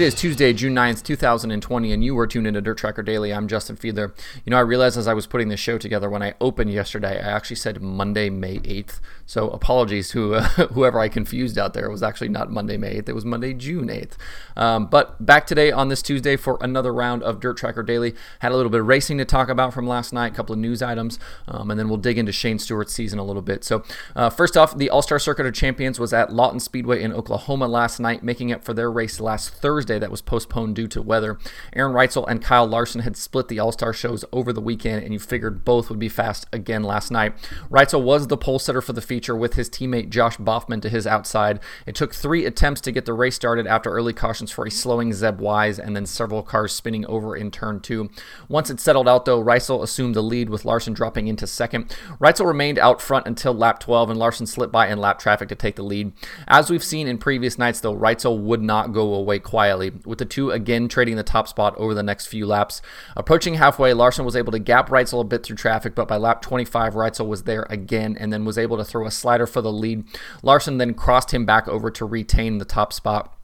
It is Tuesday, June 9th, 2020, and you were tuned into Dirt Tracker Daily. I'm Justin Fiedler. You know, I realized as I was putting this show together when I opened yesterday, I actually said Monday, May 8th. So apologies to uh, whoever I confused out there. It was actually not Monday, May 8th. It was Monday, June 8th. Um, but back today on this Tuesday for another round of Dirt Tracker Daily. Had a little bit of racing to talk about from last night, a couple of news items, um, and then we'll dig into Shane Stewart's season a little bit. So, uh, first off, the All Star Circuit of Champions was at Lawton Speedway in Oklahoma last night, making up for their race last Thursday that was postponed due to weather. Aaron Reutzel and Kyle Larson had split the All Star shows over the weekend, and you figured both would be fast again last night. Reutzel was the pole setter for the feature with his teammate Josh Baughman to his outside. It took three attempts to get the race started after early cautions for a slowing Zeb Wise and then several cars spinning over in turn two. Once it settled out, though, Reutzel assumed the lead with Larson dropping into second. Reutzel remained out front until lap 12, and Larson slipped by in lap traffic to take the lead. As we've seen in previous nights, though, Reutzel would not go away quietly, with the two again trading the top spot over the next few laps. Approaching halfway, Larson was able to gap Reutzel a bit through traffic, but by lap 25, Reutzel was there again and then was able to throw a slider for the lead. Larson then crossed him back over to retain the top spot.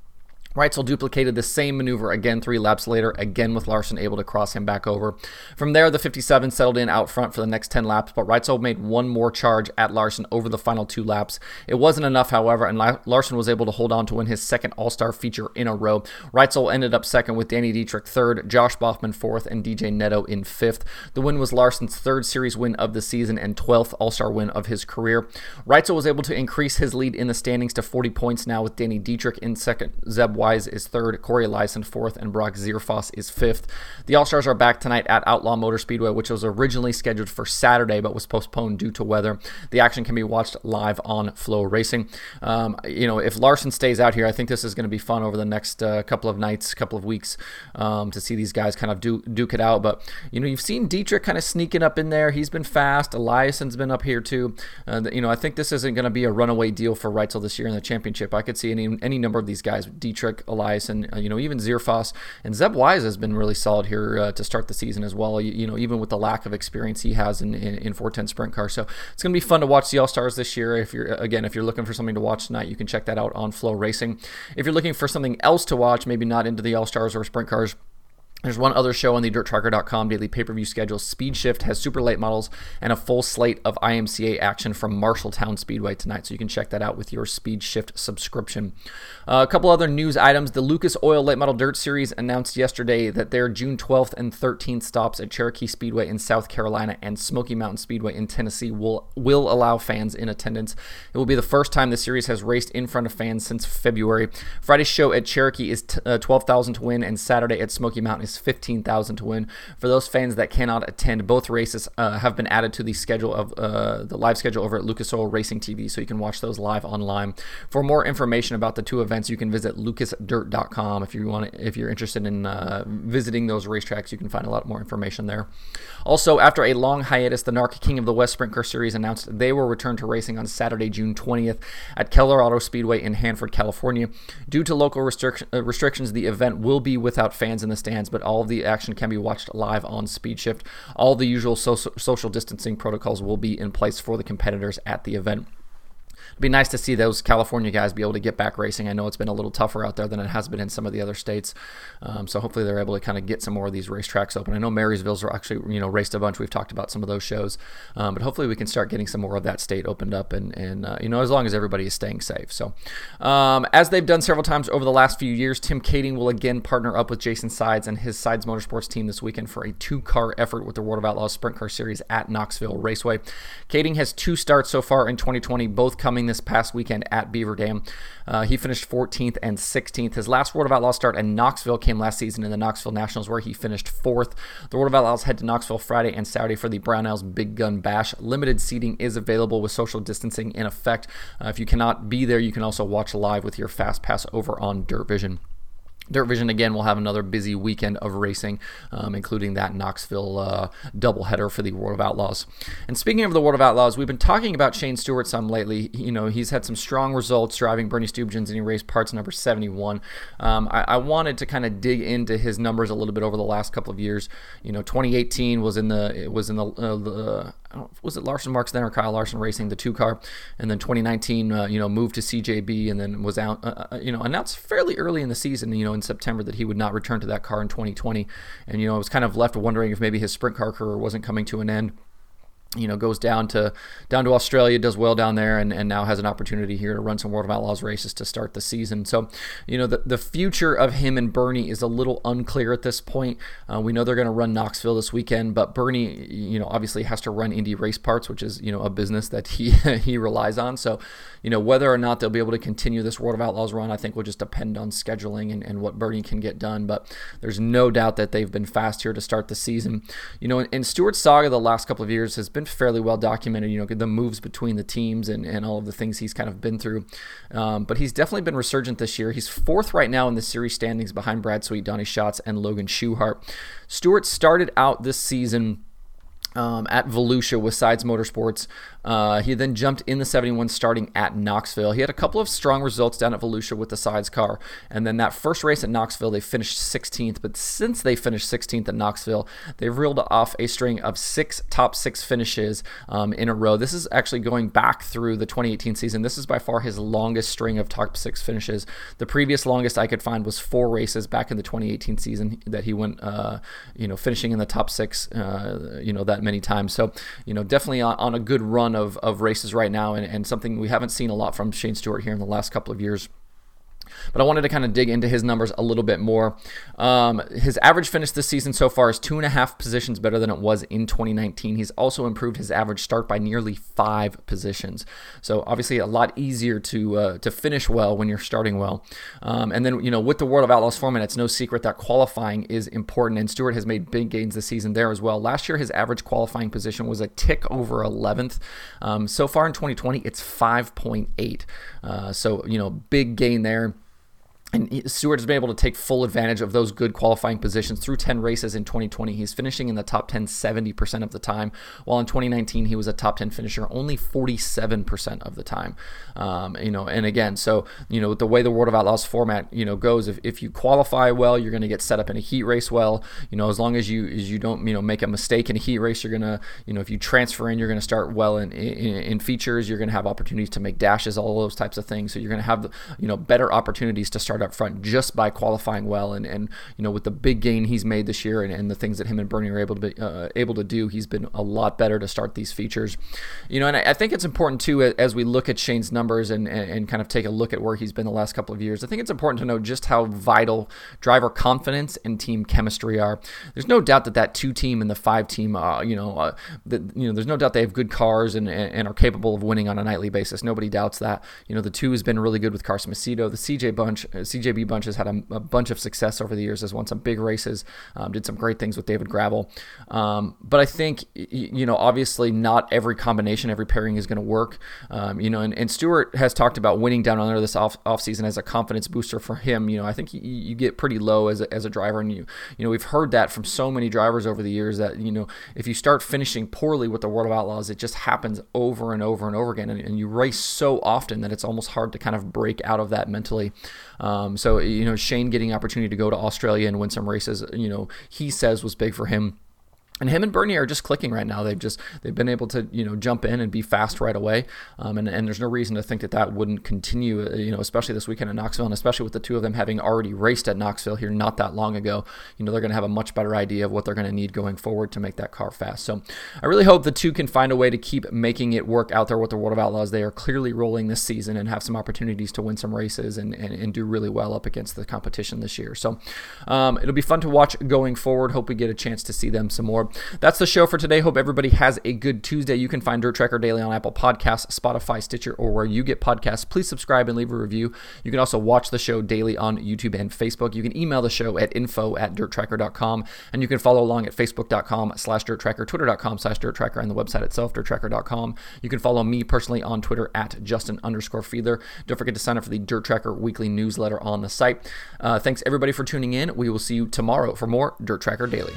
Reutzel duplicated the same maneuver again three laps later, again with Larson able to cross him back over. From there, the 57 settled in out front for the next 10 laps, but Reutzel made one more charge at Larson over the final two laps. It wasn't enough, however, and Larson was able to hold on to win his second All Star feature in a row. Reutzel ended up second with Danny Dietrich third, Josh Baughman fourth, and DJ Netto in fifth. The win was Larson's third series win of the season and 12th All Star win of his career. Reutzel was able to increase his lead in the standings to 40 points now with Danny Dietrich in second, Zeb Wise is third, Cory Eliason fourth, and Brock Zearfoss is fifth. The All Stars are back tonight at Outlaw Motor Speedway, which was originally scheduled for Saturday but was postponed due to weather. The action can be watched live on FloRacing. Um, you know, if Larson stays out here, I think this is going to be fun over the next uh, couple of nights, couple of weeks um, to see these guys kind of do, duke it out. But you know, you've seen Dietrich kind of sneaking up in there. He's been fast. Eliason's been up here too. Uh, you know, I think this isn't going to be a runaway deal for Reutzel this year in the championship. I could see any any number of these guys, with Dietrich, Elias and uh, you know even Zearfoss and Zeb Wise has been really solid here uh, to start the season as well. You, you, know even with the lack of experience he has in, in, in 410 sprint car, so it's going to be fun to watch the All Stars this year. If you're again if you're looking for something to watch tonight, you can check that out on FloRacing. If you're looking for something else to watch, maybe not into the All Stars or sprint cars there's one other show on the DirtTracker.com daily pay per view schedule. Speed Shift has super late models and a full slate of IMCA action from Marshalltown Speedway tonight, so you can check that out with your Speed Shift subscription. Uh, a couple other news items. The Lucas Oil Late Model Dirt Series announced yesterday that their June 12th and 13th stops at Cherokee Speedway in South Carolina and Smoky Mountain Speedway in Tennessee will, will allow fans in attendance. It will be the first time the series has raced in front of fans since February. Friday's show at Cherokee is t- uh, 12,000 to win, and Saturday at Smoky Mountain is 15,000 to win. For those fans that cannot attend, both races uh, have been added to the schedule of uh, the live schedule over at Lucas Oil Racing TV, so you can watch those live online. For more information about the two events, you can visit lucasdirt.com. If you want, if you're interested in uh, visiting those racetracks, you can find a lot more information there. Also, after a long hiatus, the NARC King of the West Sprint Car Series announced they will return to racing on Saturday, June 20th at Keller Auto Speedway in Hanford, California. Due to local restric- uh, restrictions, the event will be without fans in the stands, but all the action can be watched live on SpeedShift. All the usual so- social distancing protocols will be in place for the competitors at the event it'd be nice to see those California guys be able to get back racing. I know it's been a little tougher out there than it has been in some of the other states. Um, so hopefully they're able to kind of get some more of these racetracks open. I know Marysville's actually you know raced a bunch. We've talked about some of those shows, um, but hopefully we can start getting some more of that state opened up and and uh, you know as long as everybody is staying safe. So um, as they've done several times over the last few years, Tim Kaeding will again partner up with Jason Sides and his Sides Motorsports team this weekend for a two-car effort with the World of Outlaws Sprint Car Series at Knoxville Raceway. Kading has two starts so far in 2020, both coming this past weekend at Beaver Dam. Uh, he finished 14th and 16th. His last World of Outlaws start in Knoxville came last season in the Knoxville Nationals, where he finished fourth. The World of Outlaws head to Knoxville Friday and Saturday for the Brownells Big Gun Bash. Limited seating is available with social distancing in effect. Uh, if you cannot be there, you can also watch live with your Fast Pass over on Dirt Vision. Dirt Vision again will have another busy weekend of racing, um, including that Knoxville uh, doubleheader for the World of Outlaws. And speaking of the World of Outlaws, we've been talking about Shane Stewart some lately. You know, he's had some strong results driving Bernie Stuebgens, Indy Race Parts number 71. Um, I, I, wanted to kind of dig into his numbers a little bit over the last couple of years. You know, 2018 was in the was in the, uh, the was it Larson Marks then or Kyle Larson racing the two car, and then 2019, uh, you know, moved to CJB and then was out, uh, uh, you know, announced fairly early in the season. You know, in September that he would not return to that car in 2020. And, you know, I was kind of left wondering if maybe his sprint car career wasn't coming to an end you know, goes down to down to Australia, does well down there, and, and now has an opportunity here to run some World of Outlaws races to start the season. So, you know, the, the future of him and Bernie is a little unclear at this point. Uh, we know they're going to run Knoxville this weekend, but Bernie, you know, obviously has to run Indy race parts, which is you know a business that he he relies on. So, you know, whether or not they'll be able to continue this World of Outlaws run, I think will just depend on scheduling and, and what Bernie can get done. But there's no doubt that they've been fast here to start the season. You know, and, and Stewart's saga the last couple of years has been fairly well documented, you know, the moves between the teams and, and all of the things he's kind of been through. Um, but he's definitely been resurgent this year. He's fourth right now in the series standings behind Brad Sweet, Donny Schatz, and Logan Schuchart. Stewart started out this season. Um, at Volusia with Sides Motorsports uh, he then jumped in the 71 starting at Knoxville. He had a couple of strong results down at Volusia with the sides car. And then that first race at Knoxville, they finished 16th. But since they finished 16th at Knoxville, they've reeled off a string of six top six finishes um, in a row. This is actually going back through the 2018 season. This is by far his longest string of top six finishes. The previous longest I could find was four races back in the 2018 season that he went, uh, you know, finishing in the top six, uh, you know, that many times. So, you know, definitely on, on a good run of, of races right now and, and something we haven't seen a lot from Shane Stewart here in the last couple of years. But I wanted to kind of dig into his numbers a little bit more. Um, his average finish this season so far is two and a half positions better than it was in 2019. He's also improved his average start by nearly five positions. So obviously a lot easier to uh, to finish well when you're starting well. Um, and then you know with the World of Outlaws format, it's no secret that qualifying is important. And Stewart has made big gains this season there as well. Last year his average qualifying position was a tick over 11th. Um, so far in 2020, it's 5.8. Uh, so you know big gain there. And Stewart has been able to take full advantage of those good qualifying positions through 10 races in 2020. He's finishing in the top 10 70% of the time, while in 2019 he was a top 10 finisher only 47% of the time. Um, you know, and again, so you know the way the World of Outlaws format you know goes, if, if you qualify well, you're going to get set up in a heat race well. You know, as long as you as you don't you know make a mistake in a heat race, you're gonna you know if you transfer in, you're going to start well in, in, in features. You're going to have opportunities to make dashes, all those types of things. So you're going to have you know better opportunities to start start up front just by qualifying well. And, and you know, with the big gain he's made this year and, and the things that him and Bernie are able to be uh, able to do, he's been a lot better to start these features. You know, and I, I, think it's important too as we look at Shane's numbers and, and, and kind of take a look at where he's been the last couple of years. I think it's important to know just how vital driver confidence and team chemistry are. There's no doubt that that two team and the five team, uh, you know, uh, that you know, there's no doubt they have good cars and, and are capable of winning on a nightly basis. Nobody doubts that. You know, the two has been really good with Carson Macedo. The CJ bunch, CJB bunch has had a, a, bunch of success over the years, has won some big races, um, did some great things with David Gravel. Um, but I think, you know, obviously not every combination, every pairing is going to work. Um, you know, and, and Stewart has talked about winning down under this off, off season as a confidence booster for him. You know, I think you, you get pretty low as a, as a driver, and you, you know, we've heard that from so many drivers over the years that, you know, if you start finishing poorly with the World of Outlaws, it just happens over and over and over again. And, and you race so often that it's almost hard to kind of break out of that mentally. Um, Um, so you know, Shane getting opportunity to go to Australia and win some races, you know, he says was big for him and him and Bernie are just clicking right now. They've just they've been able to you know jump in and be fast right away, um, and and there's no reason to think that that wouldn't continue. Uh, you know, especially this weekend in Knoxville, and especially with the two of them having already raced at Knoxville here not that long ago. You know, they're going to have a much better idea of what they're going to need going forward to make that car fast. So, I really hope the two can find a way to keep making it work out there with the World of Outlaws. They are clearly rolling this season and have some opportunities to win some races and and, and do really well up against the competition this year. So, um, it'll be fun to watch going forward. Hope we get a chance to see them some That's the show for today. Hope everybody has a good Tuesday. You can find Dirt Tracker Daily on Apple Podcasts, Spotify, Stitcher, or where you get podcasts. Please subscribe and leave a review. You can also watch the show daily on YouTube and Facebook. You can email the show at info at dirttracker.com, and you can follow along at facebook.com slash dirttracker, twitter.com slash dirttracker, and the website itself, dirttracker.com. You can follow me personally on Twitter at Justin underscore Fiedler. Don't forget to sign up for the Dirt Tracker weekly newsletter on the site. Uh, thanks everybody for tuning in. We will see you tomorrow for more Dirt Tracker Daily.